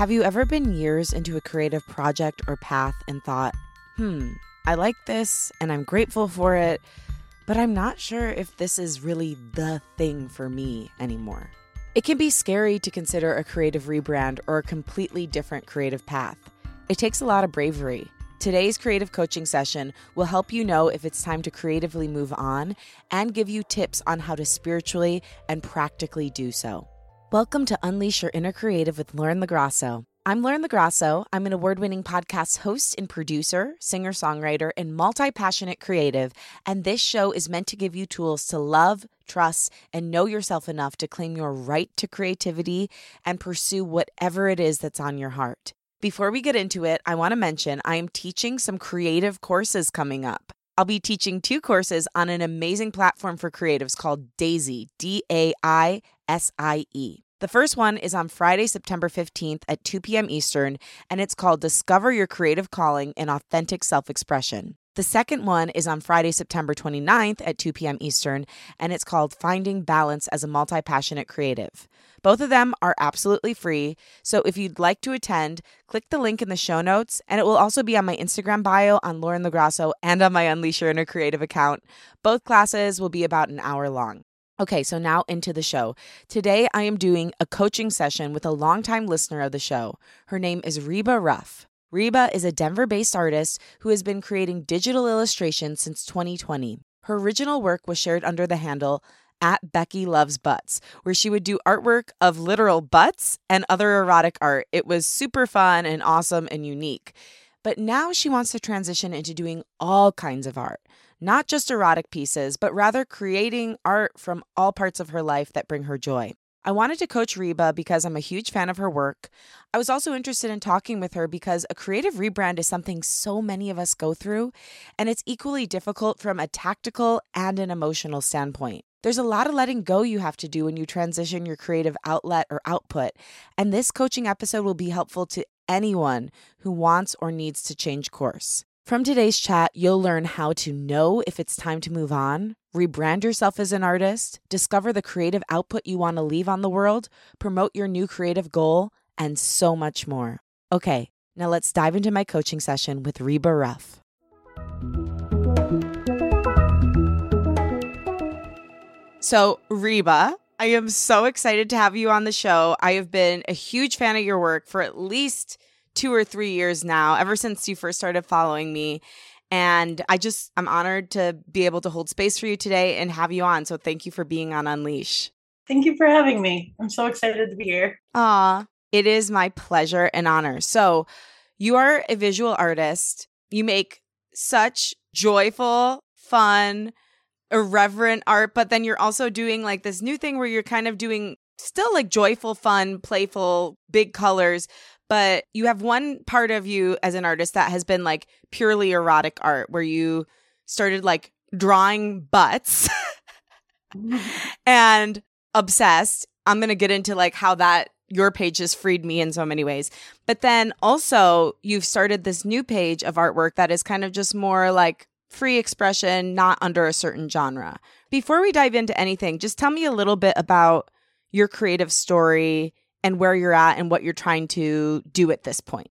Have you ever been years into a creative project or path and thought, hmm, I like this and I'm grateful for it, but I'm not sure if this is really the thing for me anymore? It can be scary to consider a creative rebrand or a completely different creative path. It takes a lot of bravery. Today's creative coaching session will help you know if it's time to creatively move on and give you tips on how to spiritually and practically do so. Welcome to Unleash Your Inner Creative with Lauren LaGrasso. I'm Lauren LaGrasso. I'm an award winning podcast host and producer, singer songwriter, and multi passionate creative. And this show is meant to give you tools to love, trust, and know yourself enough to claim your right to creativity and pursue whatever it is that's on your heart. Before we get into it, I want to mention I am teaching some creative courses coming up. I'll be teaching two courses on an amazing platform for creatives called Daisie, D A I S I E. The first one is on Friday, September 15th at 2 p.m. Eastern, and it's called Discover Your Creative Calling and Authentic Self Expression. The second one is on Friday, September 29th at 2 p.m. Eastern, and it's called Finding Balance as a Multi Passionate Creative. Both of them are absolutely free, so if you'd like to attend, click the link in the show notes, and it will also be on my Instagram bio on Lauren LaGrasso and on my Unleash Your Inner Creative account. Both classes will be about an hour long. Okay, so now into the show. Today I am doing a coaching session with a longtime listener of the show. Her name is Reba Ruff. Reba is a Denver based artist who has been creating digital illustrations since 2020. Her original work was shared under the handle at Becky Loves Butts, where she would do artwork of literal butts and other erotic art. It was super fun and awesome and unique. But now she wants to transition into doing all kinds of art not just erotic pieces, but rather creating art from all parts of her life that bring her joy. I wanted to coach Reba because I'm a huge fan of her work. I was also interested in talking with her because a creative rebrand is something so many of us go through, and it's equally difficult from a tactical and an emotional standpoint. There's a lot of letting go you have to do when you transition your creative outlet or output, and this coaching episode will be helpful to anyone who wants or needs to change course. From today's chat, you'll learn how to know if it's time to move on, rebrand yourself as an artist, discover the creative output you want to leave on the world, promote your new creative goal, and so much more. Okay, now let's dive into my coaching session with Reba Ruff. So, Reba, I am so excited to have you on the show. I have been a huge fan of your work for at least two or three years now, ever since you first started following me. And I just, I'm honored to be able to hold space for you today and have you on. So thank you for being on Unleash. Thank you for having me. I'm so excited to be here. Ah, it is my pleasure and honor. So you are a visual artist. You make such joyful, fun, irreverent art, but then you're also doing like this new thing where you're kind of doing still like joyful, fun, playful, big colors, but you have one part of you as an artist that has been like purely erotic art where you started like drawing butts and obsessed. I'm going to get into like how that your page has freed me in so many ways. But then also you've started this new page of artwork that is kind of just more like free expression, not under a certain genre. Before we dive into anything, just tell me a little bit about your creative story and where you're at and what you're trying to do at this point?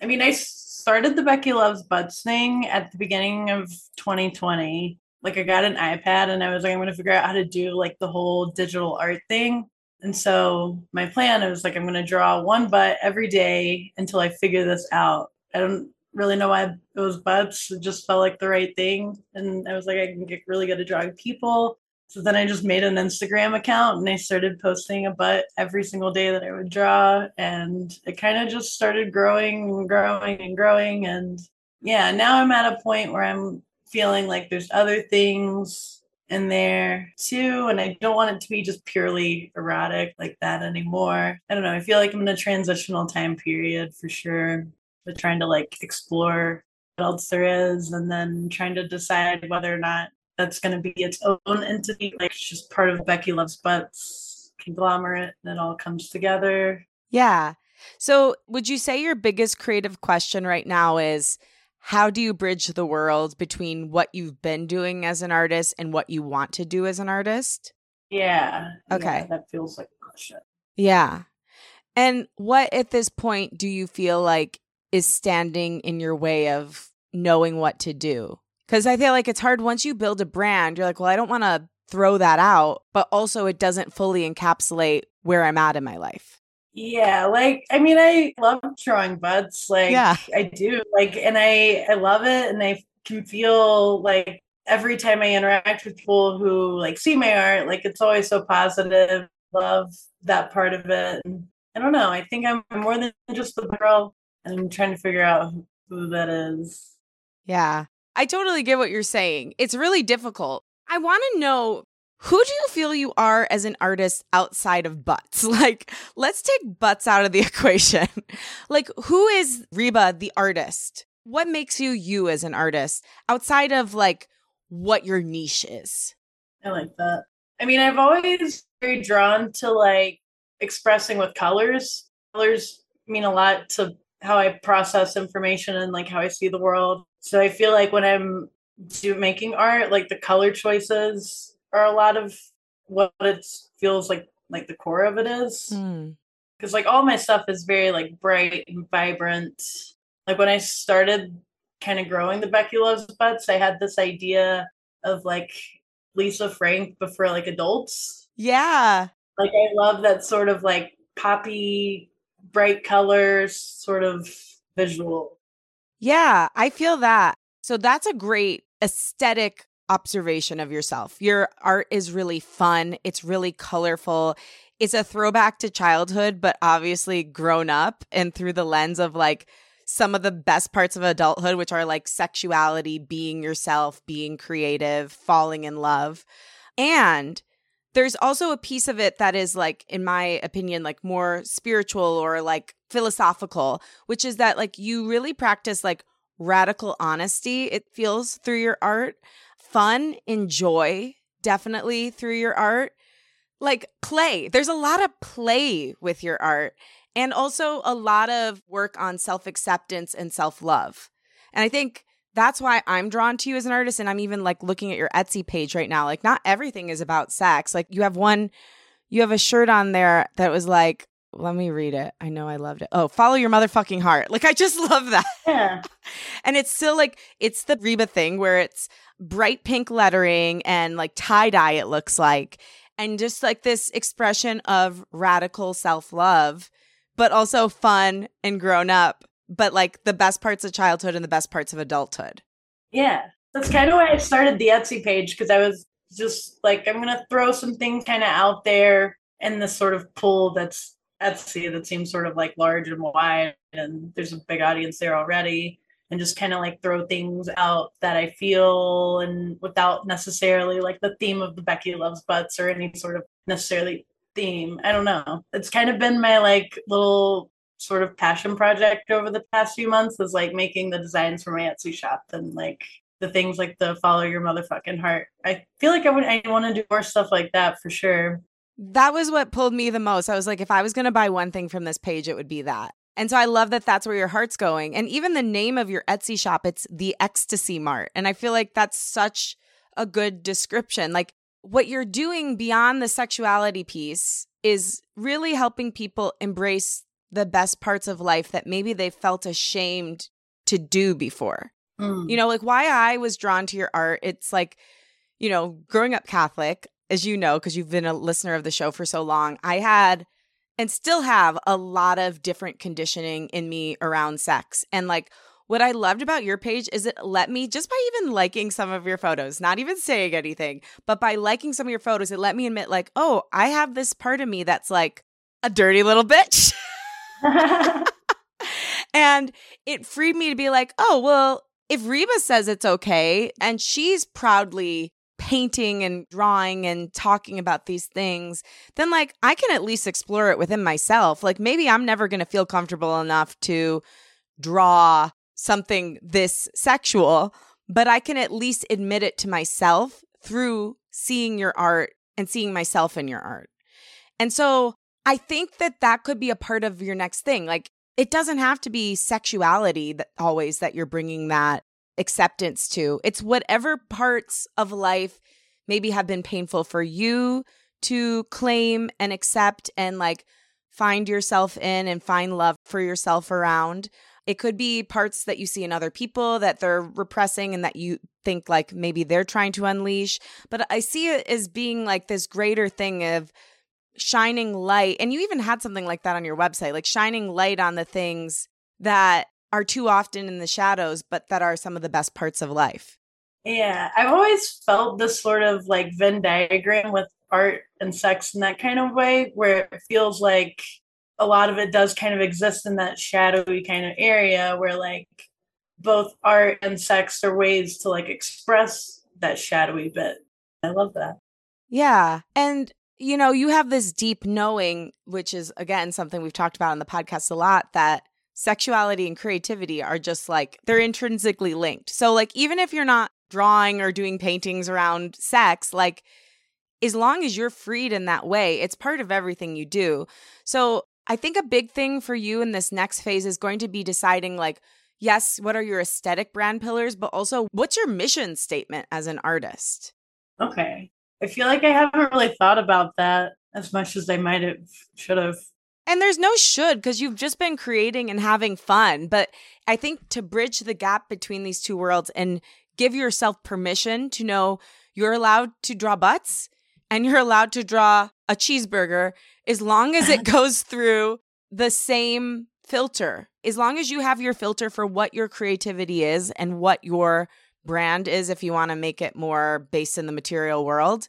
I mean, I started the Becky Loves Butts thing at the beginning of 2020. Like, I got an iPad and I was like, I'm going to figure out how to do like the whole digital art thing. And so my plan was like, I'm going to draw one butt every day until I figure this out. I don't really know why it was butts. It just felt like the right thing. And I was like, I can get really good at drawing people. So then I just made an Instagram account and I started posting a butt every single day that I would draw. And it kind of just started growing and growing and growing. And yeah, now I'm at a point where I'm feeling like there's other things in there too. And I don't want it to be just purely erotic like that anymore. I don't know. I feel like I'm in a transitional time period for sure, but trying to like explore what else there is and then trying to decide whether or not that's going to be its own entity, like it's just part of Becky Loves Butts conglomerate, and it all comes together. Yeah. So, would you say your biggest creative question right now is how do you bridge the world between what you've been doing as an artist and what you want to do as an artist? Yeah. Okay. Yeah, that feels like a question. Yeah. And what at this point do you feel like is standing in your way of knowing what to do? Because I feel like it's hard once you build a brand, you're like, well, I don't want to throw that out, but also it doesn't fully encapsulate where I'm at in my life. Yeah, like I mean, I love drawing buds. Like Yeah. I do. Like, and I I love it, and I can feel like every time I interact with people who like see my art, like it's always so positive. Love that part of it. And I don't know. I think I'm more than just the girl, and I'm trying to figure out who that is. Yeah. I totally get what you're saying. It's really difficult. I want to know who do you feel you are as an artist outside of butts? Like, let's take butts out of the equation. like, who is Reba the artist? What makes you you as an artist outside of like what your niche is? I like that. I mean, I've always very drawn to like expressing with colors. Colors mean a lot to how I process information and like how I see the world. So I feel like when I'm do making art, like the color choices are a lot of what it feels like like the core of it is. Hmm. Because like all my stuff is very like bright and vibrant. Like when I started kind of growing the Becky Loves Butts, I had this idea of like Lisa Frank, but for like adults. Yeah. Like I love that sort of like poppy, bright colors sort of visual. Yeah, I feel that. So that's a great aesthetic observation of yourself. Your art is really fun, it's really colorful. It's a throwback to childhood, but obviously grown up and through the lens of like some of the best parts of adulthood, which are like sexuality, being yourself, being creative, falling in love. And there's also a piece of it that is like in my opinion like more spiritual or like philosophical which is that like you really practice like radical honesty it feels through your art. Fun and joy definitely through your art. Like play there's a lot of play with your art and also a lot of work on self-acceptance and self-love. And i think that's why I'm drawn to you as an artist. And I'm even like looking at your Etsy page right now. Like, not everything is about sex. Like, you have one, you have a shirt on there that was like, let me read it. I know I loved it. Oh, follow your motherfucking heart. Like, I just love that. Yeah. And it's still like, it's the Reba thing where it's bright pink lettering and like tie dye, it looks like. And just like this expression of radical self love, but also fun and grown up but like the best parts of childhood and the best parts of adulthood. Yeah. That's kind of why I started the Etsy page because I was just like, I'm going to throw something kind of out there in this sort of pool that's Etsy that seems sort of like large and wide, and there's a big audience there already. And just kind of like throw things out that I feel, and without necessarily like the theme of the Becky Loves Butts or any sort of necessarily theme. I don't know. It's kind of been my like little sort of passion project over the past few months is like making the designs for my Etsy shop and like the things like the follow your motherfucking heart. I feel like I would I want to do more stuff like that for sure. That was what pulled me the most. I was like if I was going to buy one thing from this page it would be that. And so I love that that's where your heart's going. And even the name of your Etsy shop it's the Ecstasy Mart. And I feel like that's such a good description. Like what you're doing beyond the sexuality piece is really helping people embrace the best parts of life that maybe they felt ashamed to do before. Mm. You know, like why I was drawn to your art, it's like, you know, growing up Catholic, as you know, because you've been a listener of the show for so long, I had and still have a lot of different conditioning in me around sex. And like, what I loved about your page is it let me, just by even liking some of your photos, not even saying anything, but by liking some of your photos, it let me admit, like, oh, I have this part of me that's like a dirty little bitch. and it freed me to be like, oh, well, if Reba says it's okay and she's proudly painting and drawing and talking about these things, then like I can at least explore it within myself. Like maybe I'm never going to feel comfortable enough to draw something this sexual, but I can at least admit it to myself through seeing your art and seeing myself in your art. And so I think that that could be a part of your next thing. Like it doesn't have to be sexuality that always that you're bringing that acceptance to. It's whatever parts of life maybe have been painful for you to claim and accept and like find yourself in and find love for yourself around. It could be parts that you see in other people that they're repressing and that you think like maybe they're trying to unleash. But I see it as being like this greater thing of shining light. And you even had something like that on your website, like shining light on the things that are too often in the shadows, but that are some of the best parts of life. Yeah, I've always felt this sort of like Venn diagram with art and sex in that kind of way, where it feels like a lot of it does kind of exist in that shadowy kind of area where like both art and sex are ways to like express that shadowy bit. I love that. Yeah. And you know, you have this deep knowing, which is again something we've talked about on the podcast a lot, that sexuality and creativity are just like they're intrinsically linked. So like even if you're not drawing or doing paintings around sex, like as long as you're freed in that way, it's part of everything you do. So I think a big thing for you in this next phase is going to be deciding like yes, what are your aesthetic brand pillars, but also what's your mission statement as an artist? Okay. I feel like I haven't really thought about that as much as I might have should have. And there's no should because you've just been creating and having fun. But I think to bridge the gap between these two worlds and give yourself permission to know you're allowed to draw butts and you're allowed to draw a cheeseburger as long as it goes through the same filter. As long as you have your filter for what your creativity is and what your brand is, if you want to make it more based in the material world,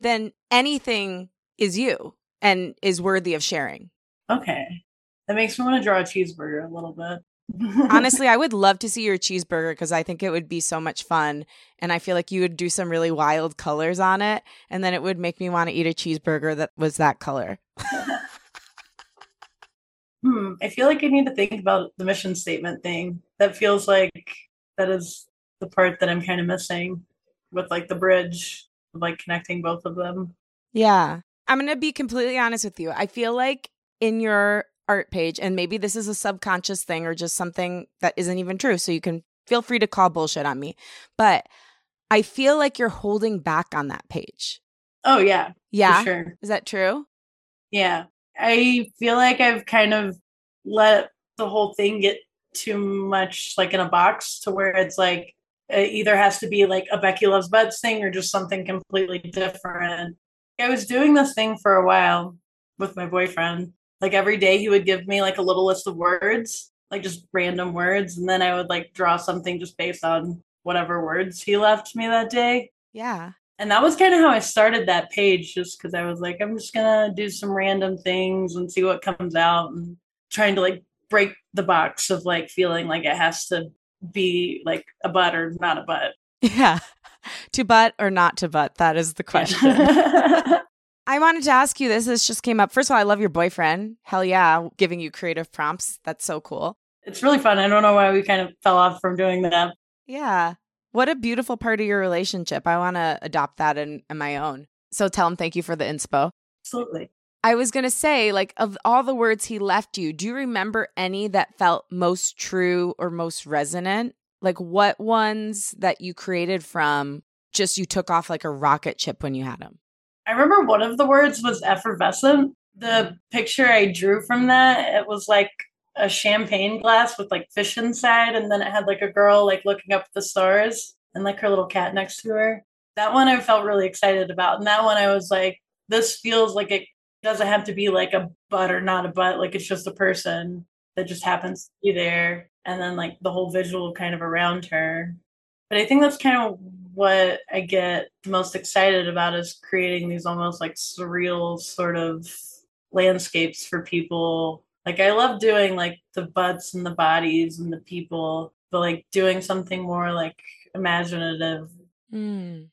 then anything is you and is worthy of sharing. Okay. That makes me want to draw a cheeseburger a little bit. Honestly, I would love to see your cheeseburger because I think it would be so much fun. And I feel like you would do some really wild colors on it. And then it would make me want to eat a cheeseburger that was that color. hmm. I feel like I need to think about the mission statement thing. That feels like that is the part that I'm kind of missing with like the bridge, like connecting both of them. Yeah. I'm going to be completely honest with you. I feel like in your art page, and maybe this is a subconscious thing or just something that isn't even true. So you can feel free to call bullshit on me. But I feel like you're holding back on that page. Oh, yeah. Yeah. sure. Is that true? Yeah. I feel like I've kind of let the whole thing get too much like in a box to where it's like it either has to be like a Becky Loves Butts thing or just something completely different. I was doing this thing for a while with my boyfriend. Like every day he would give me like a little list of words, like just random words, and then I would like draw something just based on whatever words he left me that day. Yeah. And that was kind of how I started that page, just because I was like, I'm just gonna do some random things and see what comes out and trying to like break the box of like feeling like it has to be like a butt or not a butt. Yeah. to butt or not to butt? That is the question. I wanted to ask you this. This just came up. First of all, I love your boyfriend. Hell yeah, giving you creative prompts. That's so cool. It's really fun. I don't know why we kind of fell off from doing that. Yeah. What a beautiful part of your relationship. I want to adopt that in, in my own. So tell him thank you for the inspo. Absolutely. I was going to say, like, of all the words he left you, do you remember any that felt most true or most resonant? Like, what ones that you created from just you took off like a rocket ship when you had them? I remember one of the words was effervescent. The picture I drew from that, it was like a champagne glass with like fish inside, and then it had like a girl like looking up at the stars and like her little cat next to her. That one I felt really excited about. And that one I was like, this feels like it doesn't have to be like a butt or not a butt. Like it's just a person that just happens to be there. And then like the whole visual kind of around her. But I think that's kind of what I get most excited about is creating these almost like surreal sort of landscapes for people. Like I love doing like the butts and the bodies and the people, but like doing something more like imaginative. Mm.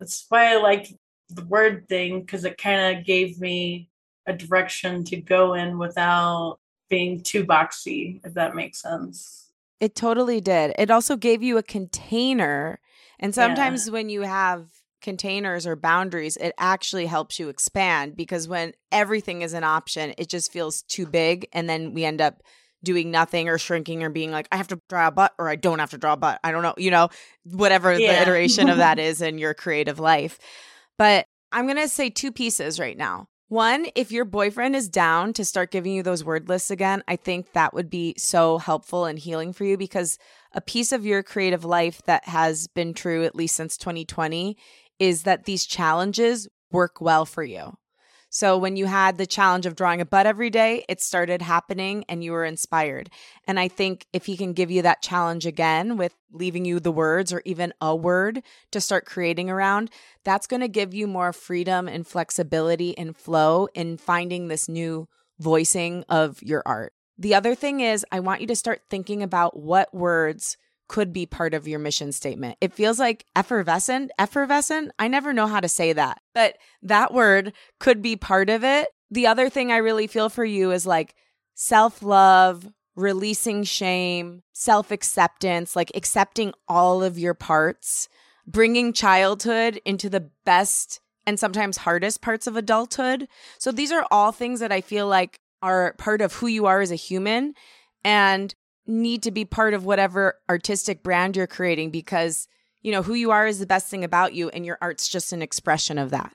That's why I like the word thing because it kind of gave me a direction to go in without being too boxy, if that makes sense. It totally did. It also gave you a container. And sometimes yeah. when you have containers or boundaries, it actually helps you expand because when everything is an option, it just feels too big. And then we end up doing nothing or shrinking or being like, I have to draw a butt or I don't have to draw a butt. I don't know, you know, whatever yeah. the iteration of that is in your creative life. But I'm going to say two pieces right now. One, if your boyfriend is down to start giving you those word lists again, I think that would be so helpful and healing for you because a piece of your creative life that has been true at least since 2020 is that these challenges work well for you. So when you had the challenge of drawing a butt every day, it started happening and you were inspired. And I think if he can give you that challenge again with leaving you the words or even a word to start creating around, that's going to give you more freedom and flexibility and flow in finding this new voicing of your art. The other thing is, I want you to start thinking about what words could be part of your mission statement. It feels like effervescent, effervescent. I never know how to say that, but that word could be part of it. The other thing I really feel for you is like self love, releasing shame, self acceptance, like accepting all of your parts, bringing childhood into the best and sometimes hardest parts of adulthood. So these are all things that I feel like are part of who you are as a human. And need to be part of whatever artistic brand you're creating because you know who you are is the best thing about you and your art's just an expression of that.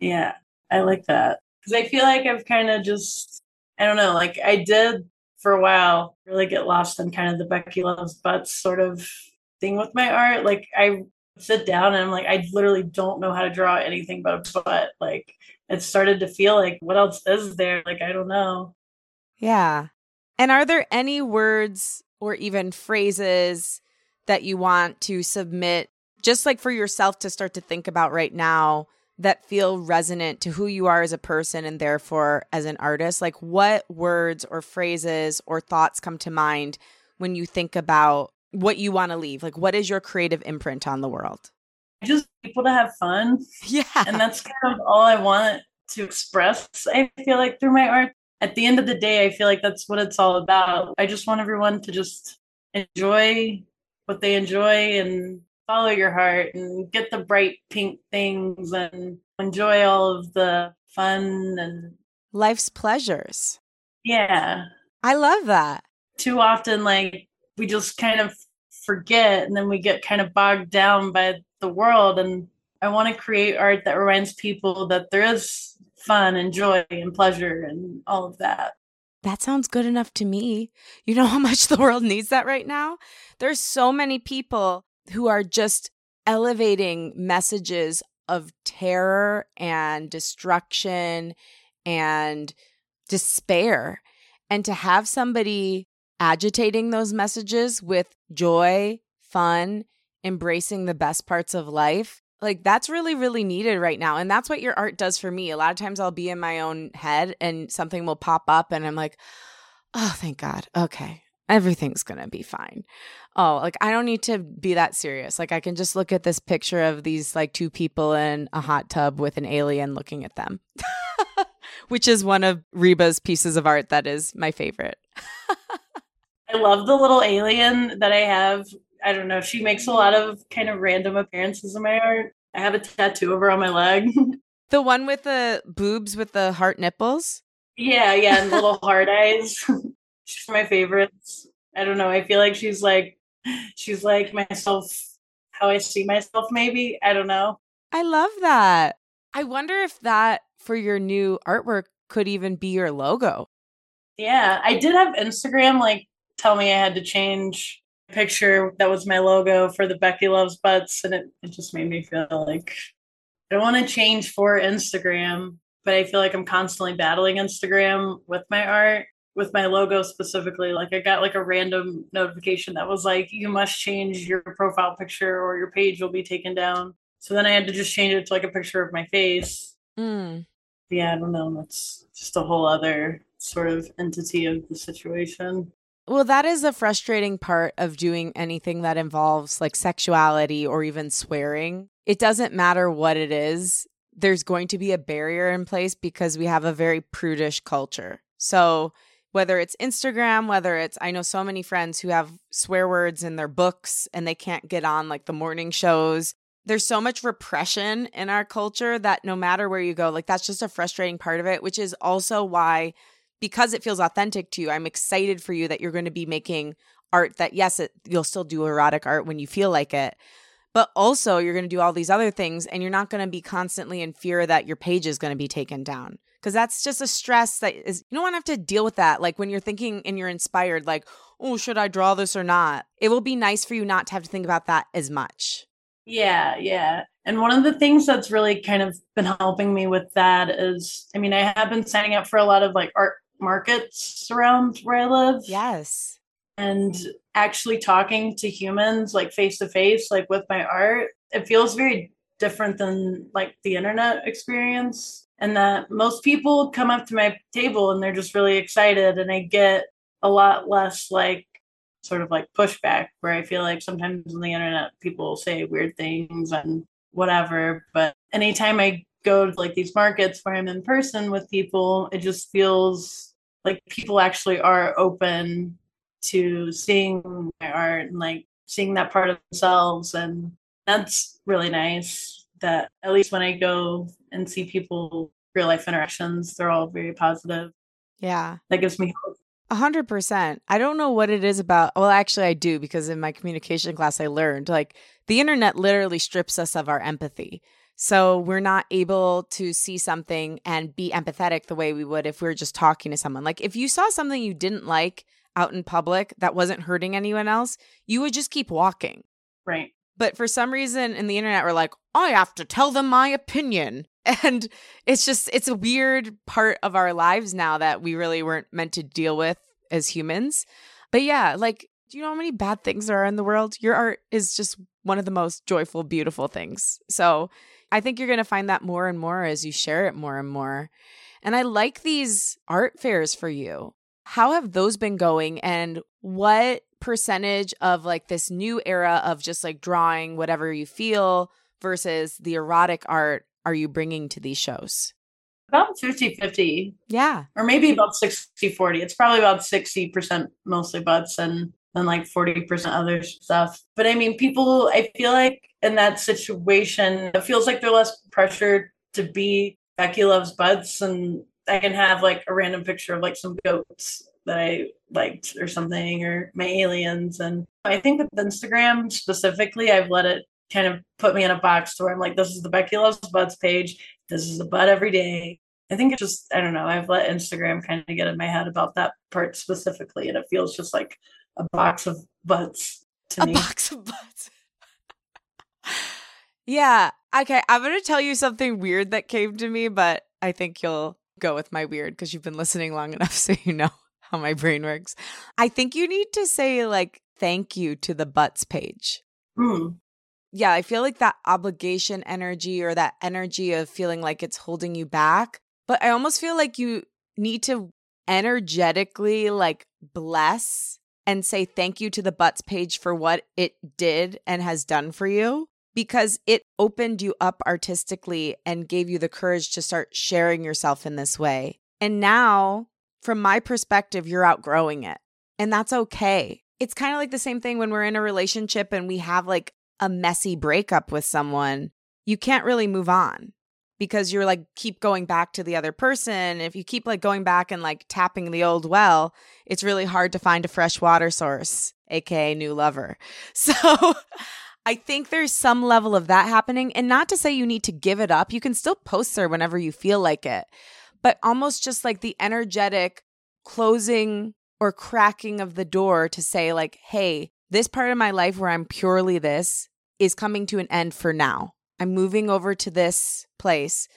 Yeah i like that. Because i feel like i've kind of just i don't know like i did for a while really get lost in kind of the becky loves butts sort of thing with my art. Like i sit down and i'm like i literally don't know how to draw anything but a butt. Like it started to feel like what else is there? Like i don't know. Yeah and are there any words or even phrases that you want to submit, just like for yourself to start to think about right now, that feel resonant to who you are as a person and therefore as an artist? Like, what words or phrases or thoughts come to mind when you think about what you want to leave? Like, what is your creative imprint on the world? Just people to have fun. Yeah. And that's kind of all I want to express, I feel like, through my art at the end of the day, I feel like that's what it's all about. I just want everyone to just enjoy what they enjoy and follow your heart and get the bright pink things and enjoy all of the fun and life's pleasures. Yeah. I love that. Too often, like, we just kind of forget and then we get kind of bogged down by the world. And I want to create art that reminds people that there is fun and joy and pleasure and all of that. That sounds good enough to me. You know how much the world needs that right now? There's so many people who are just elevating messages of terror and destruction and despair. And to have somebody agitating those messages with joy, fun, embracing the best parts of life, like that's really really needed right now and that's what your art does for me. A lot of times i'll be in my own head and something will pop up and i'm like oh thank god. Okay. Everything's gonna be fine. Oh like i don't need to be that serious. Like i can just look at this picture of these like two people in a hot tub with an alien looking at them which is one of reba's pieces of art that is my favorite. I love the little alien that i have I don't know. She makes a lot of kind of random appearances in my art. I have a tattoo of her on my leg. the one with the boobs with the heart nipples? Yeah, yeah, and little heart eyes. she's my favorites. I don't know. I feel like she's like she's like myself how I see myself maybe. I don't know. I love that. I wonder if that for your new artwork could even be your logo. Yeah, I did have Instagram like tell me I had to change picture that was my logo for the Becky Loves Butts, and it, it just made me feel like I want to change for Instagram, but I feel like I'm constantly battling Instagram with my art, with my logo specifically. Like I got like a random notification that was like, you must change your profile picture or your page will be taken down. So then I had to just change it to like a picture of my face. Mm. Yeah, I don't know. That's just a whole other sort of entity of the situation. Well, that is a frustrating part of doing anything that involves like sexuality or even swearing. It doesn't matter what it is, there's going to be a barrier in place because we have a very prudish culture. So, whether it's Instagram, whether it's, I know so many friends who have swear words in their books and they can't get on like the morning shows. There's so much repression in our culture that no matter where you go, like that's just a frustrating part of it, which is also why because it feels authentic to you, I'm excited for you that you're going to be making art that, yes, it, you'll still do erotic art when you feel like it, but also you're going to do all these other things and you're not going to be constantly in fear that your page is going to be taken down because that's just a stress that is you don't want to have to deal with that like when you're thinking and you're inspired like oh should i draw this or not? It will be nice for you not to have to think about that as much. Yeah yeah and one of the things that's really kind of been helping me with that is i mean i have been signing up for a lot of like art markets around where i live. Yes. And actually talking to humans like face to face like with my art it feels very different than like the internet experience and that most people come up to my table and they're just really excited and i get a lot less like sort of like pushback where i feel like sometimes on the internet people say weird things and whatever but anytime i go to like these markets where i'm in person with people it just feels like people actually are open to seeing my art and like seeing that part of themselves and that's really nice that at least when i go and see people real life interactions they're all very positive yeah that gives me hope a hundred percent. I don't know what it is about. Well, actually, I do because in my communication class, I learned like the internet literally strips us of our empathy. So we're not able to see something and be empathetic the way we would if we were just talking to someone. Like if you saw something you didn't like out in public that wasn't hurting anyone else, you would just keep walking. Right. But for some reason in the internet, we're like, I have to tell them my opinion. And it's just, it's a weird part of our lives now that we really weren't meant to deal with as humans. But yeah, like, do you know how many bad things there are in the world? Your art is just one of the most joyful, beautiful things. So I think you're going to find that more and more as you share it more and more. And I like these art fairs for you. How have those been going? And what percentage of like this new era of just like drawing whatever you feel versus the erotic art are you bringing to these shows? About 50 50. Yeah. Or maybe about 60 40. It's probably about 60% mostly butts and then like 40% other stuff. But I mean, people, I feel like in that situation, it feels like they're less pressured to be Becky loves butts and I can have like a random picture of like some goats that I liked or something or my aliens. And I think with Instagram specifically, I've let it kind of put me in a box to where I'm like, this is the Becky Loves Butts page. This is a butt every day. I think it just, I don't know, I've let Instagram kind of get in my head about that part specifically. And it feels just like a box of butts to me. a me. box of butts. yeah. Okay. I'm going to tell you something weird that came to me, but I think you'll go with my weird because you've been listening long enough so you know how my brain works. I think you need to say, like, thank you to the butts page. Hmm yeah, I feel like that obligation energy or that energy of feeling like it's holding you back. But I almost feel like you need to energetically like bless and say thank you to the butts page for what it did and has done for you because it opened you up artistically and gave you the courage to start sharing yourself in this way. And now, from my perspective, you're outgrowing it. And that's okay. It's kind of like the same thing when we're in a relationship and we have like a messy breakup with someone, you can't really move on because you're like keep going back to the other person. If you keep like going back and like tapping the old well, it's really hard to find a fresh water source, aka new lover. So I think there's some level of that happening. And not to say you need to give it up. You can still post there whenever you feel like it. But almost just like the energetic closing or cracking of the door to say, like, hey, this part of my life where I'm purely this is coming to an end for now. I'm moving over to this place,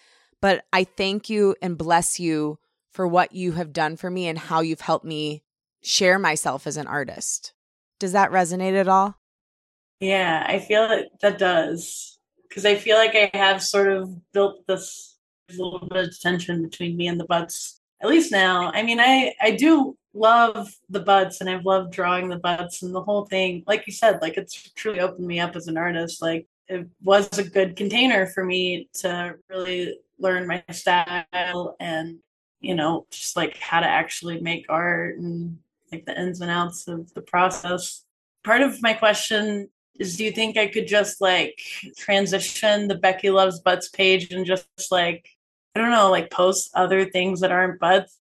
but I thank you and bless you for what you have done for me and how you've helped me share myself as an artist. Does that resonate at all? Yeah, I feel that that does. Because I feel like I have sort of built this little bit of tension between me and the butts. At least now. I mean, I I do love the butts and I've loved drawing the butts and the whole thing. Like you said, like it's truly opened me up as an artist. Like it was a good container for me to really learn my style and, you know, just like how to actually make art and like the ins and outs of the process. Part of my question is do you think I could just like transition the Becky Loves Butts page and just like I don't know, like post other things that aren't butts?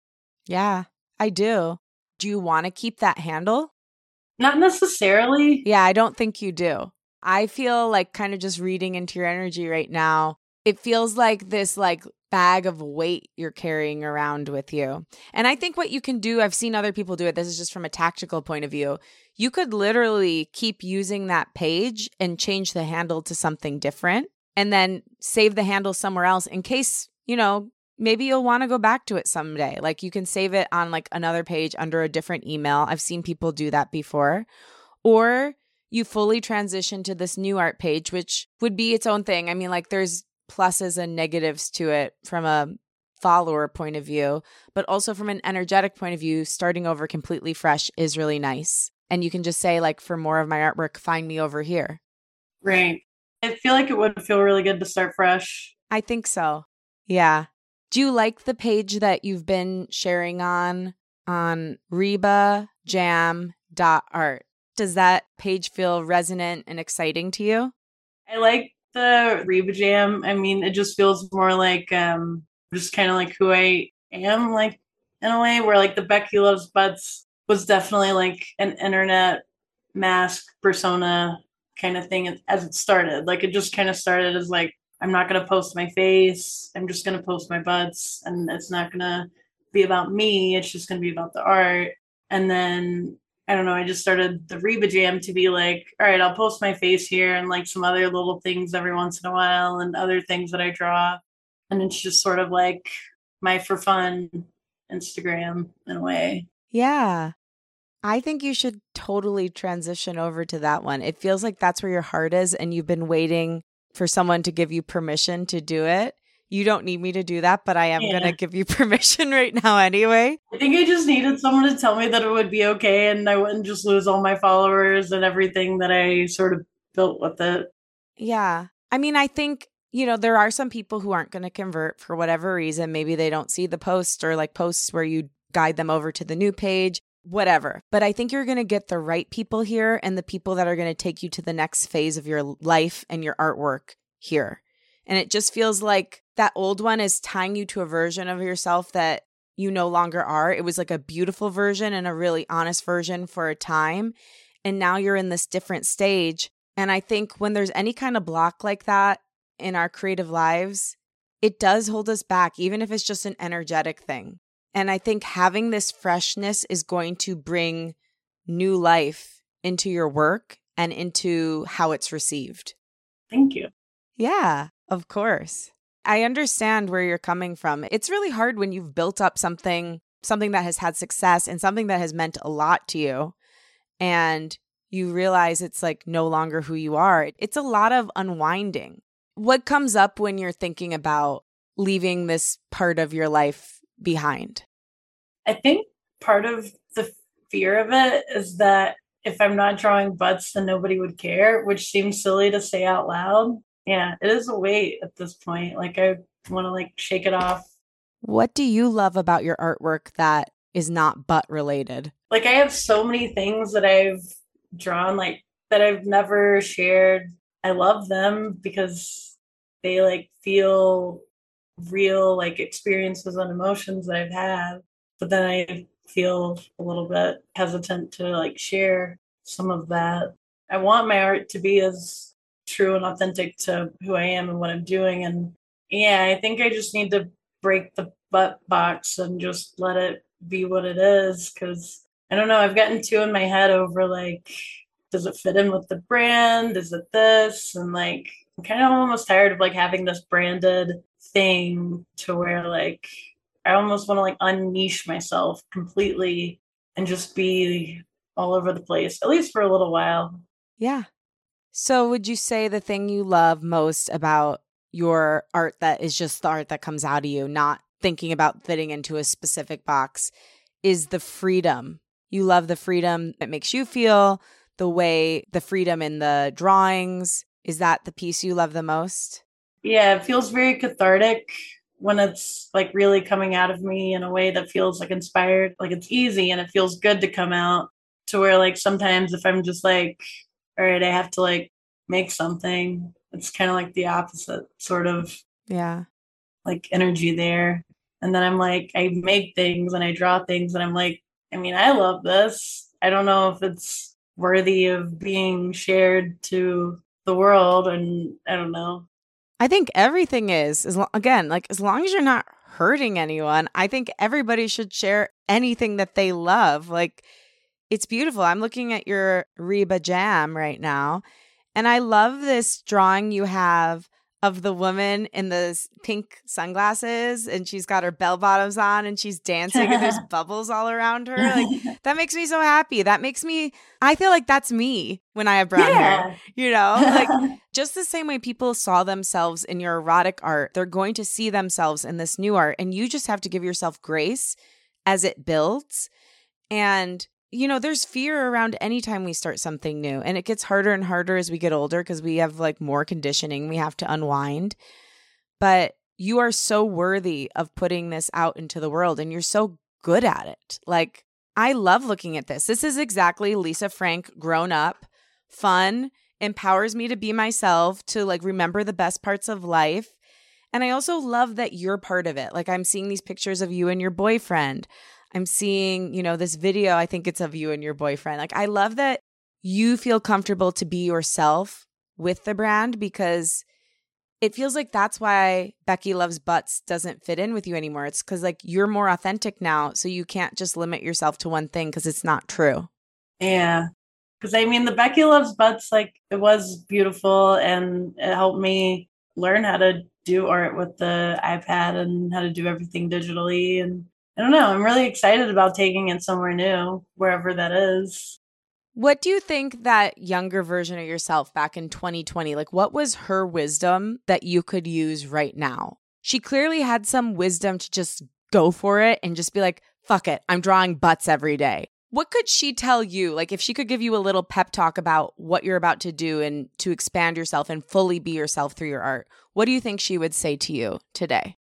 Yeah, I do. Do you want to keep that handle? Not necessarily. Yeah, I don't think you do. I feel like kind of just reading into your energy right now. It feels like this like bag of weight you're carrying around with you. And I think what you can do, I've seen other people do it. This is just from a tactical point of view. You could literally keep using that page and change the handle to something different and then save the handle somewhere else in case, you know, maybe you'll want to go back to it someday. Like you can save it on like another page under a different email. I've seen people do that before. Or you fully transition to this new art page, which would be its own thing. I mean, like there's pluses and negatives to it from a follower point of view, but also from an energetic point of view, starting over completely fresh is really nice. And you can just say, like, for more of my artwork, find me over here. Right. I feel like it would feel really good to start fresh. I think so. Yeah. Do you like the page that you've been sharing on on Reba Jam dot art? Does that page feel resonant and exciting to you? I like the Reba Jam. I mean, it just feels more like um just kind of like who I am, like in a way where like the Becky Loves Butts was definitely like an internet mask persona kind of thing as it started. Like it just kind of started as like I'm not going to post my face. I'm just going to post my butts and it's not going to be about me. It's just going to be about the art. And then I don't know, I just started the Reba Jam to be like, all right, I'll post my face here and like some other little things every once in a while and other things that I draw. And it's just sort of like my for fun Instagram in a way. Yeah. I think you should totally transition over to that one. It feels like that's where your heart is and you've been waiting for someone to give you permission to do it. You don't need me to do that, but I am yeah. going to give you permission right now anyway. I think I just needed someone to tell me that it would be okay and I wouldn't just lose all my followers and everything that I sort of built with it. Yeah. I mean, I think, you know, there are some people who aren't going to convert for whatever reason. Maybe they don't see the post or like posts where you guide them over to the new page whatever. But I think you're going to get the right people here and the people that are going to take you to the next phase of your life and your artwork here. And it just feels like that old one is tying you to a version of yourself that you no longer are. It was like a beautiful version and a really honest version for a time. And now you're in this different stage. And I think when there's any kind of block like that in our creative lives, it does hold us back, even if it's just an energetic thing. And I think having this freshness is going to bring new life into your work and into how it's received. Thank you. Yeah, of course. I understand where you're coming from. It's really hard when you've built up something, something that has had success and something that has meant a lot to you, and you realize it's like no longer who you are. It's a lot of unwinding. What comes up when you're thinking about leaving this part of your life behind? I think part of the fear of it is that if I'm not drawing butts, then nobody would care, which seems silly to say out loud. Yeah, it is a weight at this point. Like I want to like shake it off. What do you love about your artwork that is not butt related? Like I have so many things that I've drawn like that I've never shared. I love them because they like feel real like experiences and emotions that I've had. But then I feel a little bit hesitant to like share some of that. I want my art to be as true and authentic to who I am and what I'm doing. And yeah, I think I just need to break the butt box and just let it be what it is. Cause I don't know, I've gotten too in my head over like, does it fit in with the brand? Is it this? And like, I'm kind of almost tired of like having this branded thing to where like I almost want to like unniche myself completely and just be all over the place, at least for a little while. Yeah. So, would you say the thing you love most about your art that is just the art that comes out of you, not thinking about fitting into a specific box, is the freedom? You love the freedom that makes you feel, the way the freedom in the drawings. Is that the piece you love the most? Yeah, it feels very cathartic when it's like really coming out of me in a way that feels like inspired like it's easy and it feels good to come out to where like sometimes if i'm just like all right i have to like make something it's kind of like the opposite sort of yeah like energy there and then i'm like i make things and i draw things and i'm like i mean i love this i don't know if it's worthy of being shared to the world and i don't know I think everything is. As lo- again, like as long as you're not hurting anyone, I think everybody should share anything that they love. Like it's beautiful. I'm looking at your Reba jam right now, and I love this drawing you have of the woman in the pink sunglasses and she's got her bell bottoms on and she's dancing and there's bubbles all around her. Like that makes me so happy. That makes me I feel like that's me when I have brown yeah. hair. You know? Like just the same way people saw themselves in your erotic art, they're going to see themselves in this new art and you just have to give yourself grace as it builds. And you know, there's fear around anytime we start something new, and it gets harder and harder as we get older because we have like more conditioning we have to unwind. But you are so worthy of putting this out into the world, and you're so good at it. Like, I love looking at this. This is exactly Lisa Frank grown up, fun, empowers me to be myself, to like remember the best parts of life. And I also love that you're part of it. Like, I'm seeing these pictures of you and your boyfriend. I'm seeing, you know, this video, I think it's of you and your boyfriend. Like, I love that you feel comfortable to be yourself with the brand because it feels like that's why Becky Loves Butts doesn't fit in with you anymore. It's because, like, you're more authentic now. So you can't just limit yourself to one thing because it's not true. Yeah. Because I mean, the Becky Loves Butts, like, it was beautiful and it helped me learn how to do art with the iPad and how to do everything digitally. And I don't know. I'm really excited about taking it somewhere new, wherever that is. What do you think that younger version of yourself back in 2020, like what was her wisdom that you could use right now? She clearly had some wisdom to just go for it and just be like, fuck it, I'm drawing butts every day. What could she tell you? Like, if she could give you a little pep talk about what you're about to do and to expand yourself and fully be yourself through your art, what do you think she would say to you today?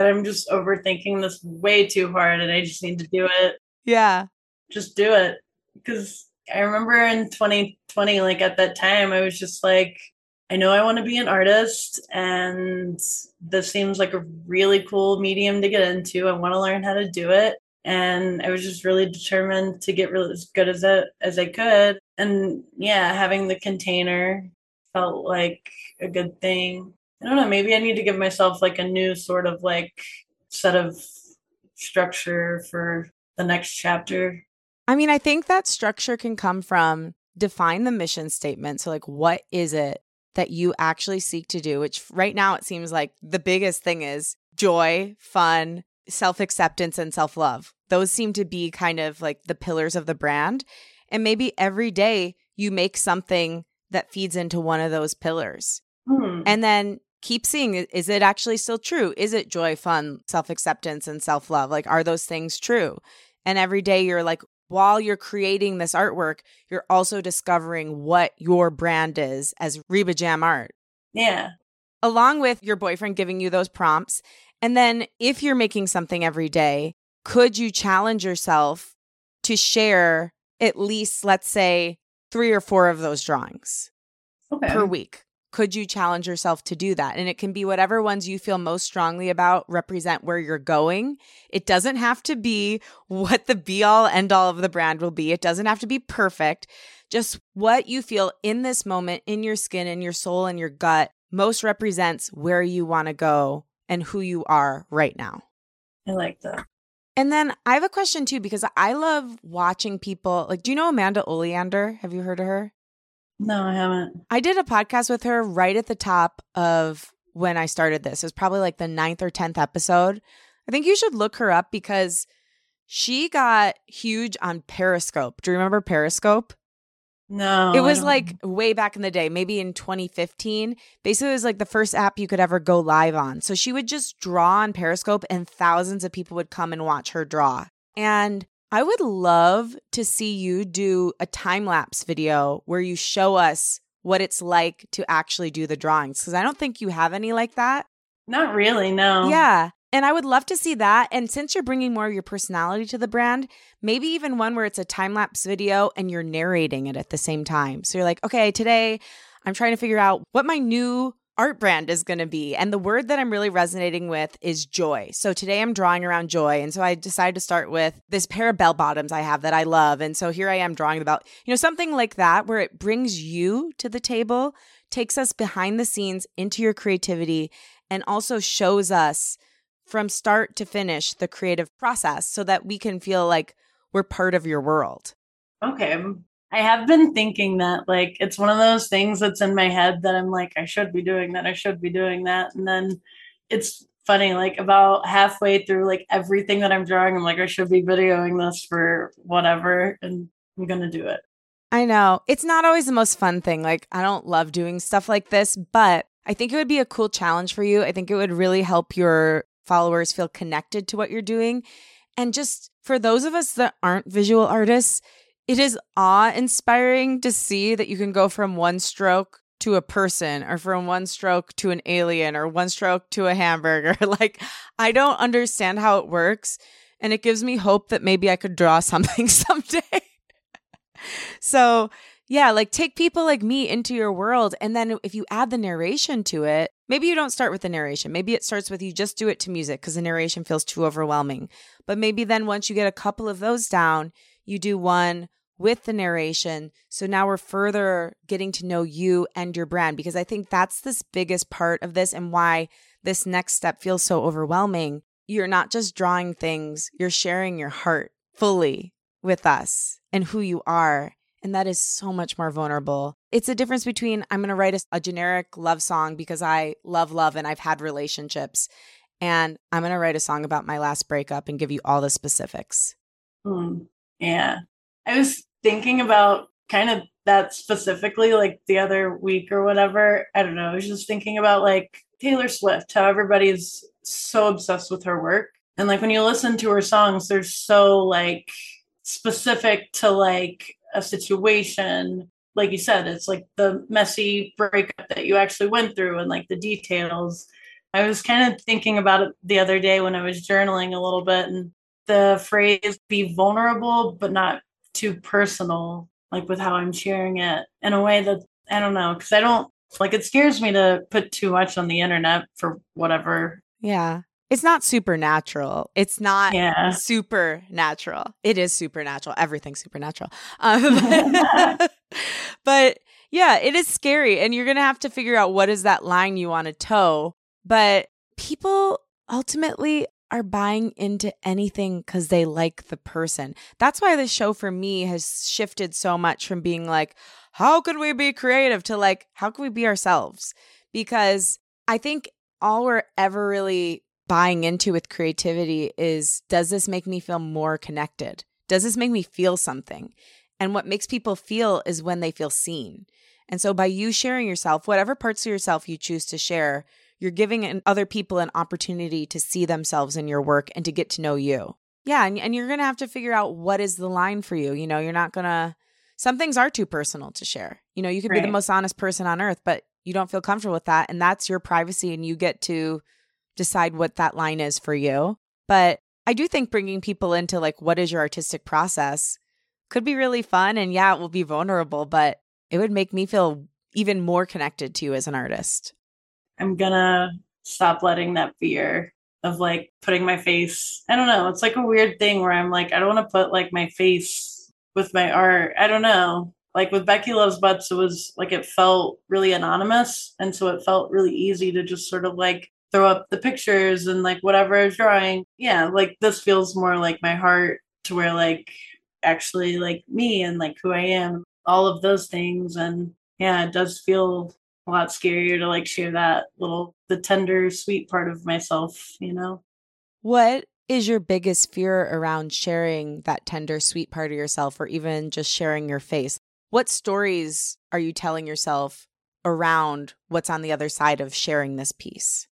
That I'm just overthinking this way too hard and I just need to do it. Yeah. Just do it. Because I remember in 2020, like at that time, I was just like, I know I want to be an artist and this seems like a really cool medium to get into. I want to learn how to do it. And I was just really determined to get really as good as it as I could. And yeah, having the container felt like a good thing. I don't know, maybe I need to give myself like a new sort of like set of structure for the next chapter. I mean, I think that structure can come from define the mission statement. So, like, what is it that you actually seek to do? Which right now it seems like the biggest thing is joy, fun, self acceptance, and self love. Those seem to be kind of like the pillars of the brand. And maybe every day you make something that feeds into one of those pillars. Hmm. And then keep seeing is it actually still true? Is it joy, fun, self acceptance, and self love? Like, are those things true? And every day you're like, while you're creating this artwork, you're also discovering what your brand is as Reba Jam Art. Yeah. Along with your boyfriend giving you those prompts. And then if you're making something every day, could you challenge yourself to share at least, let's say, three or four of those drawings okay. per week? Could you challenge yourself to do that? And it can be whatever ones you feel most strongly about represent where you're going. It doesn't have to be what the be all end all of the brand will be. It doesn't have to be perfect. Just what you feel in this moment, in your skin, in your soul, and your gut most represents where you want to go and who you are right now. I like that. And then I have a question too, because I love watching people. Like, do you know Amanda Oleander? Have you heard of her? No, I haven't. I did a podcast with her right at the top of when I started this. It was probably like the ninth or 10th episode. I think you should look her up because she got huge on Periscope. Do you remember Periscope? No. It was like way back in the day, maybe in 2015. Basically, it was like the first app you could ever go live on. So she would just draw on Periscope and thousands of people would come and watch her draw. And I would love to see you do a time lapse video where you show us what it's like to actually do the drawings because I don't think you have any like that. Not really, no. Yeah. And I would love to see that. And since you're bringing more of your personality to the brand, maybe even one where it's a time lapse video and you're narrating it at the same time. So you're like, okay, today I'm trying to figure out what my new art brand is going to be. And the word that I'm really resonating with is joy. So today I'm drawing around joy. And so I decided to start with this pair of bell bottoms I have that I love. And so here I am drawing about, you know, something like that where it brings you to the table takes us behind the scenes into your creativity and also shows us from start to finish the creative process so that we can feel like we're part of your world. Okay. I have been thinking that like it's one of those things that's in my head that I'm like I should be doing that I should be doing that and then it's funny like about halfway through like everything that I'm drawing I'm like I should be videoing this for whatever and I'm going to do it. I know. It's not always the most fun thing. Like I don't love doing stuff like this, but I think it would be a cool challenge for you. I think it would really help your followers feel connected to what you're doing. And just for those of us that aren't visual artists, it is awe inspiring to see that you can go from one stroke to a person or from one stroke to an alien or one stroke to a hamburger. like, I don't understand how it works. And it gives me hope that maybe I could draw something someday. so, yeah, like take people like me into your world. And then if you add the narration to it, maybe you don't start with the narration. Maybe it starts with you just do it to music because the narration feels too overwhelming. But maybe then once you get a couple of those down, you do one with the narration. So now we're further getting to know you and your brand because I think that's this biggest part of this and why this next step feels so overwhelming. You're not just drawing things, you're sharing your heart fully with us and who you are. And that is so much more vulnerable. It's a difference between I'm going to write a, a, generic love song because I love love and I've had relationships, and I'm going to write a song about my last breakup and give you all the specifics. Mm, yeah. I was thinking about kind of that specifically like the other week or whatever. I don't know. I was just thinking about like Taylor Swift, how everybody's so obsessed with her work. And like when you listen to her songs, they're so like specific to like a situation. Like you said, it's like the messy breakup that you actually went through and like the details. I was kind of thinking about it the other day when I was journaling a little bit and the phrase be vulnerable but not too personal, like with how I'm sharing it in a way that I don't know, because I don't like it scares me to put too much on the internet for whatever. Yeah. It's not supernatural. It's not yeah. supernatural. It is supernatural. Everything's supernatural. Um, but yeah, it is scary. And you're going to have to figure out what is that line you want to toe. But people ultimately are buying into anything because they like the person. That's why this show for me has shifted so much from being like, how could we be creative to like, how can we be ourselves? Because I think all we're ever really buying into with creativity is does this make me feel more connected? Does this make me feel something? And what makes people feel is when they feel seen. And so by you sharing yourself, whatever parts of yourself you choose to share, you're giving other people an opportunity to see themselves in your work and to get to know you. Yeah, and, and you're going to have to figure out what is the line for you. You know, you're not going to, some things are too personal to share. You know, you could right. be the most honest person on earth, but you don't feel comfortable with that. And that's your privacy, and you get to decide what that line is for you. But I do think bringing people into like, what is your artistic process could be really fun. And yeah, it will be vulnerable, but it would make me feel even more connected to you as an artist. I'm gonna stop letting that fear of like putting my face. I don't know. It's like a weird thing where I'm like, I don't want to put like my face with my art. I don't know. Like with Becky Loves Butts, it was like it felt really anonymous. And so it felt really easy to just sort of like throw up the pictures and like whatever I was drawing. Yeah, like this feels more like my heart to where like actually like me and like who I am, all of those things. And yeah, it does feel a lot scarier to like share that little the tender sweet part of myself you know? What is your biggest fear around sharing that tender sweet part of yourself or even just sharing your face? What stories are you telling yourself around what's on the other side of sharing this piece?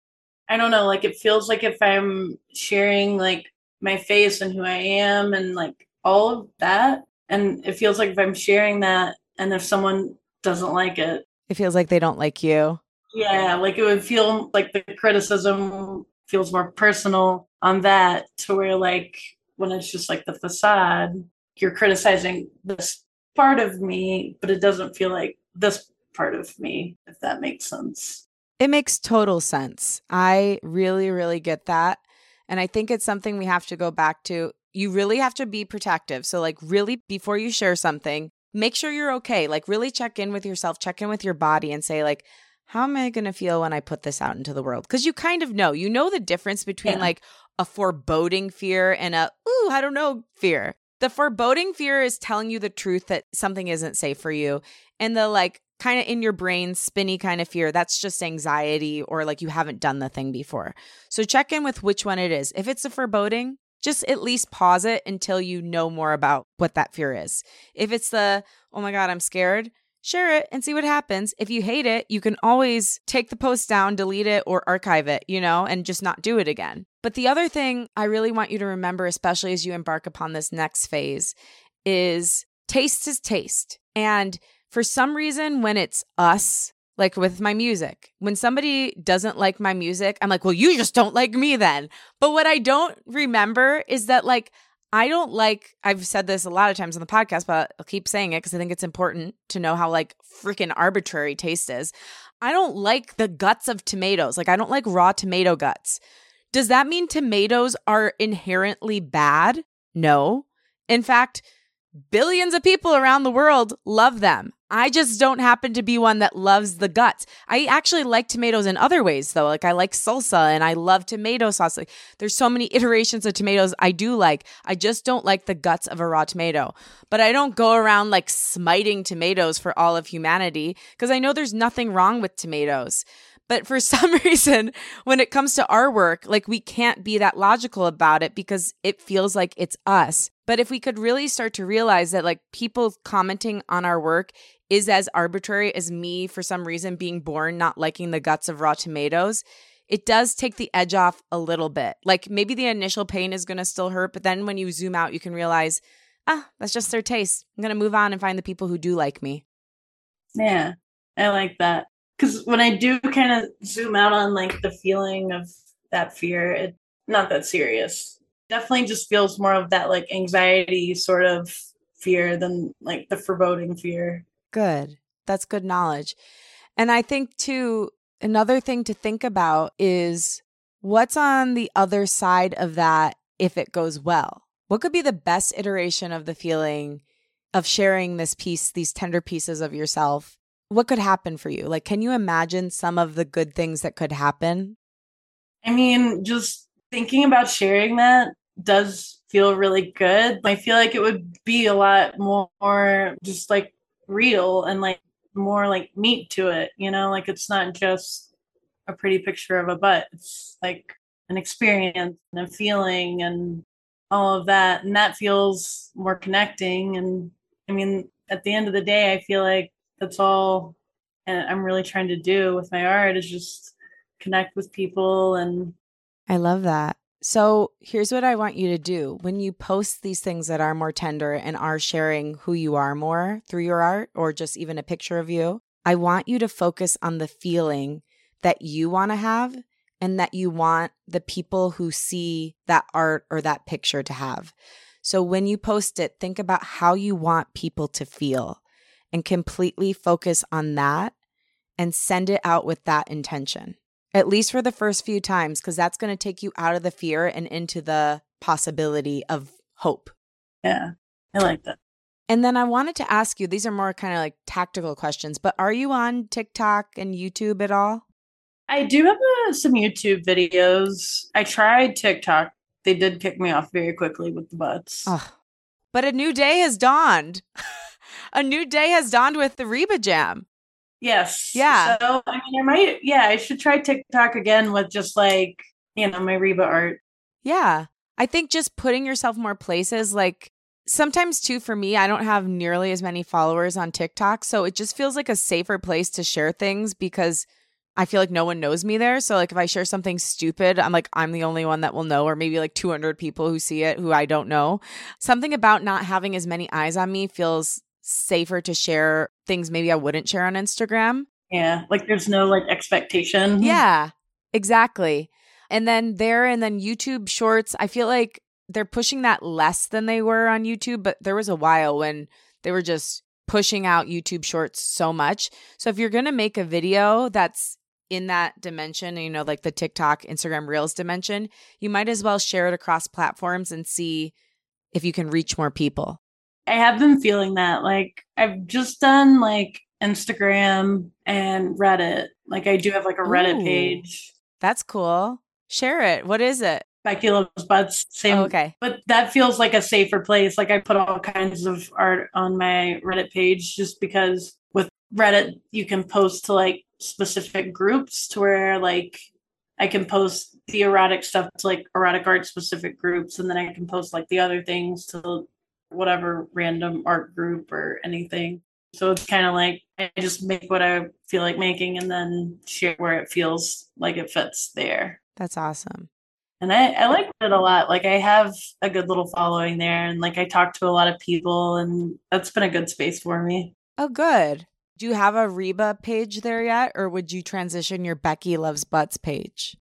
I don't know like it feels like if i'm sharing like my face and who i am and like all of that and it feels like if i'm sharing that and if someone doesn't like it it feels like they don't like you. Yeah, like it would feel like the criticism feels more personal on that to where like when it's just like the facade, you're criticizing this part of me, but it doesn't feel like this part of me, if that makes sense. It makes total sense. I really, really get that. And I think it's something we have to go back to. You really have to be protective. So, like, really, before you share something, make sure you're okay. Like really check in with yourself, check in with your body and say like how am I going to feel when I put this out into the world? Cuz you kind of know. You know the difference between yeah. like a foreboding fear and a ooh, I don't know fear. The foreboding fear is telling you the truth that something isn't safe for you. And the like kind of in your brain spinny kind of fear, that's just anxiety or like you haven't done the thing before. So check in with which one it is. If it's a foreboding, just at least pause it until you know more about what that fear is. If it's the, oh my God, I'm scared, share it and see what happens. If you hate it, you can always take the post down, delete it, or archive it, you know, and just not do it again. But the other thing I really want you to remember, especially as you embark upon this next phase, is taste is taste. And for some reason, when it's us, like with my music, when somebody doesn't like my music, I'm like, well, you just don't like me then. But what I don't remember is that, like, I don't like, I've said this a lot of times on the podcast, but I'll keep saying it because I think it's important to know how, like, freaking arbitrary taste is. I don't like the guts of tomatoes. Like, I don't like raw tomato guts. Does that mean tomatoes are inherently bad? No. In fact, billions of people around the world love them. I just don't happen to be one that loves the guts. I actually like tomatoes in other ways though. Like I like salsa and I love tomato sauce. Like there's so many iterations of tomatoes I do like. I just don't like the guts of a raw tomato. But I don't go around like smiting tomatoes for all of humanity because I know there's nothing wrong with tomatoes. But for some reason, when it comes to our work, like we can't be that logical about it because it feels like it's us. But if we could really start to realize that like people commenting on our work is as arbitrary as me for some reason being born not liking the guts of raw tomatoes, it does take the edge off a little bit. Like maybe the initial pain is going to still hurt, but then when you zoom out, you can realize, ah, that's just their taste. I'm going to move on and find the people who do like me. Yeah, I like that because when I do kind of zoom out on like the feeling of that fear, it's not that serious. Definitely just feels more of that like anxiety sort of fear than like the foreboding fear. Good. That's good knowledge. And I think too another thing to think about is what's on the other side of that if it goes well. What could be the best iteration of the feeling of sharing this piece, these tender pieces of yourself what could happen for you? Like, can you imagine some of the good things that could happen? I mean, just thinking about sharing that does feel really good. I feel like it would be a lot more just like real and like more like meat to it, you know? Like, it's not just a pretty picture of a butt, it's like an experience and a feeling and all of that. And that feels more connecting. And I mean, at the end of the day, I feel like that's all and I'm really trying to do with my art is just connect with people and I love that. So, here's what I want you to do. When you post these things that are more tender and are sharing who you are more through your art or just even a picture of you, I want you to focus on the feeling that you want to have and that you want the people who see that art or that picture to have. So, when you post it, think about how you want people to feel and completely focus on that and send it out with that intention, at least for the first few times, because that's going to take you out of the fear and into the possibility of hope. Yeah, I like that. And then I wanted to ask you these are more kind of like tactical questions, but are you on TikTok and YouTube at all? I do have uh, some YouTube videos. I tried TikTok. They did kick me off very quickly with the butts. Oh, but a new day has dawned. a new day has dawned with the Reba Jam. Yes. Yeah. So I mean, I might. Yeah, I should try TikTok again with just like you know my Reba art. Yeah, I think just putting yourself more places. Like sometimes too, for me, I don't have nearly as many followers on TikTok, so it just feels like a safer place to share things because I feel like no one knows me there. So like if I share something stupid, I'm like I'm the only one that will know or maybe like 200 people who see it who I don't know. Something about not having as many eyes on me feels safer to share things maybe I wouldn't share on Instagram. Yeah, like there's no like expectation. Yeah, exactly. And then there and then YouTube shorts, I feel like they're pushing that less than they were on YouTube, but there was a while when they were just pushing out YouTube shorts so much. So if you're going to make a video that's in that dimension, you know, like the TikTok, Instagram Reels dimension, you might as well share it across platforms and see if you can reach more people. I have been feeling that. Like I've just done like Instagram and Reddit. Like I do have like a Reddit Ooh. page. That's cool. Share it. What is it? Becky loves butts. Same Oh, okay. but that feels like a safer place. Like I put all kinds of art on my Reddit page just because with Reddit you can post to like specific groups to where like I can post the erotic stuff to like erotic art specific groups and then I can post like the other things to whatever random art group or anything. So it's kind of like I just make what I feel like making and then share where it feels like it fits there. That's awesome. And I, I like it a lot. Like I have a good little following there and like I talk to a lot of people and that's been a good space for me. Oh, good. Do you have a Reba page there yet, or would you transition your Becky Loves Butts page?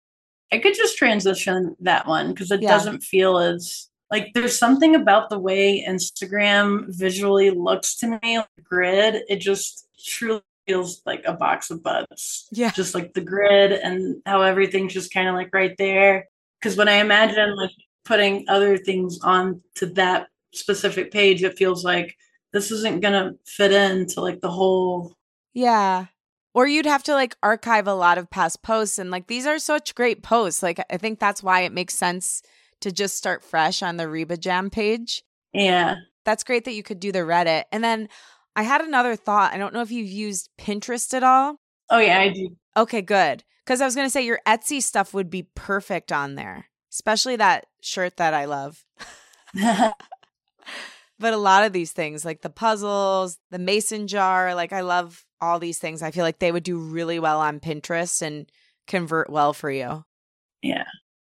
I could just transition that one because it Yeah. doesn't feel as like there's something about the way Instagram visually looks to me, like grid. It just truly feels like a box of butts. Yeah. Just like the grid and how everything's just kind of like right there. Because when I imagine like putting other things on to that specific page, it feels like this isn't gonna fit into like the whole Yeah. Or you'd have to like archive a lot of past posts. And like these are such great posts. Like I think that's why it makes sense to just start fresh on the Reba Jam page. yeah. That's great that you could do the Reddit. And then I had another thought. I don't know if you've used Pinterest at all. Oh yeah, I do. Okay, good. Because I was going to say your Etsy stuff would be perfect on there, especially that shirt that I love. But a lot of these things, like the puzzles, the mason jar, like I love all these things. I feel like they would do really well on Pinterest and convert well for you. yeah.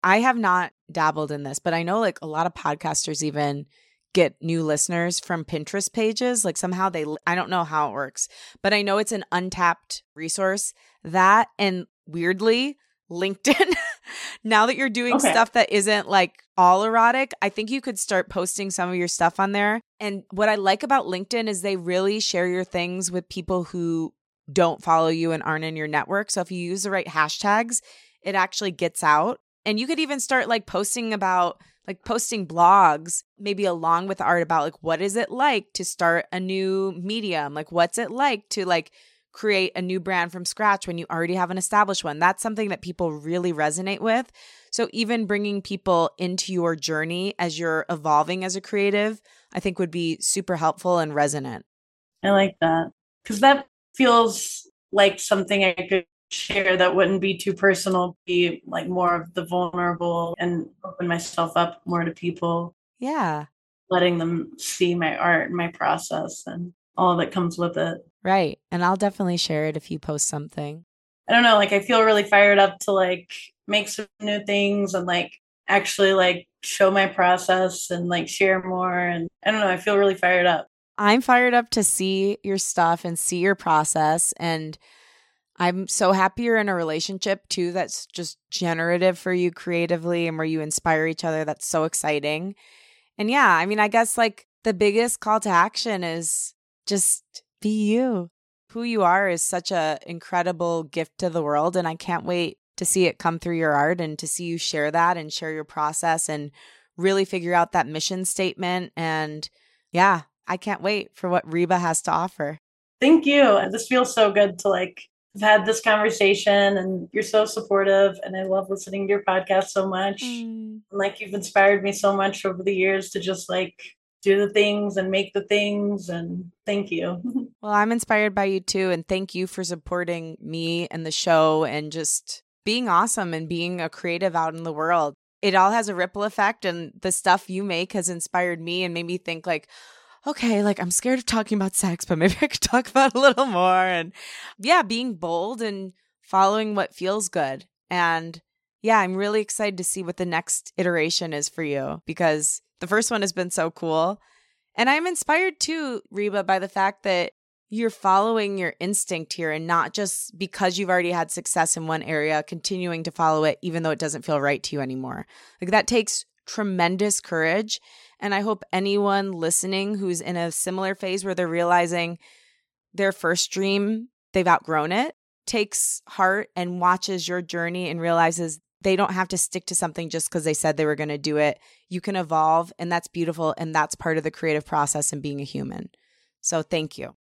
I have not dabbled in this, but I know like a lot of podcasters even get new listeners from Pinterest pages. Like somehow they, I don't know how it works, but I know it's an untapped resource. That and weirdly, LinkedIn. now that you're doing Okay. stuff that isn't like all erotic, I think you could start posting some of your stuff on there. And what I like about LinkedIn is they really share your things with people who don't follow you and aren't in your network. So if you use the right hashtags, it actually gets out. And you could even start like posting about like posting blogs, maybe along with art about like what is it like to start a new medium? Like what's it like to like create a new brand from scratch when you already have an established one? That's something that people really resonate with. So even bringing people into your journey as you're evolving as a creative, I think would be super helpful and resonant. I like that because that feels like something I could share that wouldn't be too personal, be like more of the vulnerable and open myself up more to people, Yeah. letting them see my art and my process and all that comes with it. Right. And I'll definitely share it if you post something. I don't know, like I feel really fired up to like make some new things and like actually like show my process and like share more and I don't know, I feel really fired up. I'm fired up to see your stuff and see your process. And I'm so happy you're in a relationship too that's just generative for you creatively and where you inspire each other. That's so exciting. And yeah, I mean, I guess like the biggest call to action is just be you. Who you are is such a incredible gift to the world. And I can't wait to see it come through your art and to see you share that and share your process and really figure out that mission statement. And yeah, I can't wait for what Reba has to offer. Thank you. This feels so good to like have had this conversation and you're so supportive and I love listening to your podcast so much. Mm. And, like you've inspired me so much over the years to just like do the things and make the things and thank you. Well, I'm inspired by you too. And thank you for supporting me and the show and just being awesome and being a creative out in the world. It all has a ripple effect, and the stuff you make has inspired me and made me think, like, okay, like I'm scared of talking about sex, but maybe I could talk about a little more. And yeah, being bold and following what feels good. And yeah, I'm really excited to see what the next iteration is for you because the first one has been so cool. And I'm inspired too, Reba, by the fact that you're following your instinct here and not just because you've already had success in one area, continuing to follow it, even though it doesn't feel right to you anymore. Like that takes tremendous courage. And I hope anyone listening who's in a similar phase where they're realizing their first dream, they've outgrown it, takes heart and watches your journey and realizes they don't have to stick to something just because they said they were going to do it. You can evolve, and that's beautiful. And that's part of the creative process and being a human. So thank you.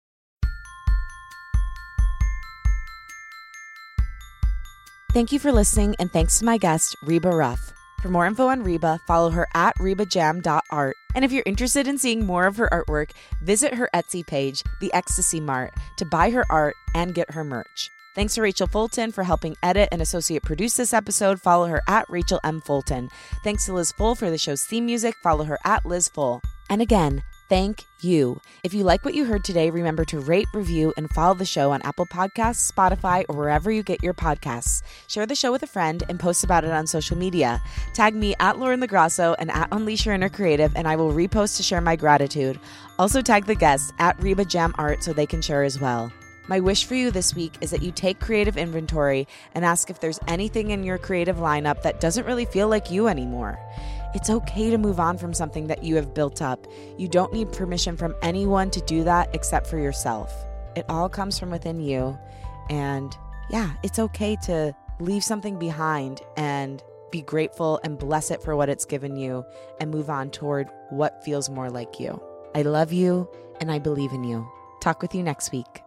Thank you for listening, and thanks to my guest, Reba Ruff. For more info on Reba, follow her at rebajam.art. And if you're interested in seeing more of her artwork, visit her Etsy page, The Ecstasy Mart, to buy her art and get her merch. Thanks to Rachel Fulton for helping edit and associate produce this episode. Follow her at Rachel M. Fulton. Thanks to Liz Full for the show's theme music. Follow her at Liz Full. And again, thank you. If you like what you heard today, remember to rate, review, and follow the show on Apple Podcasts, Spotify, or wherever you get your podcasts. Share the show with a friend and post about it on social media. Tag me at Lauren LoGrasso and at Unleash Your Inner Creative, and I will repost to share my gratitude. Also tag the guests at Reba Jam Art so they can share as well. My wish for you this week is that you take creative inventory and ask if there's anything in your creative lineup that doesn't really feel like you anymore. It's okay to move on from something that you have built up. You don't need permission from anyone to do that except for yourself. It all comes from within you. And yeah, it's okay to leave something behind and be grateful and bless it for what it's given you and move on toward what feels more like you. I love you and I believe in you. Talk with you next week.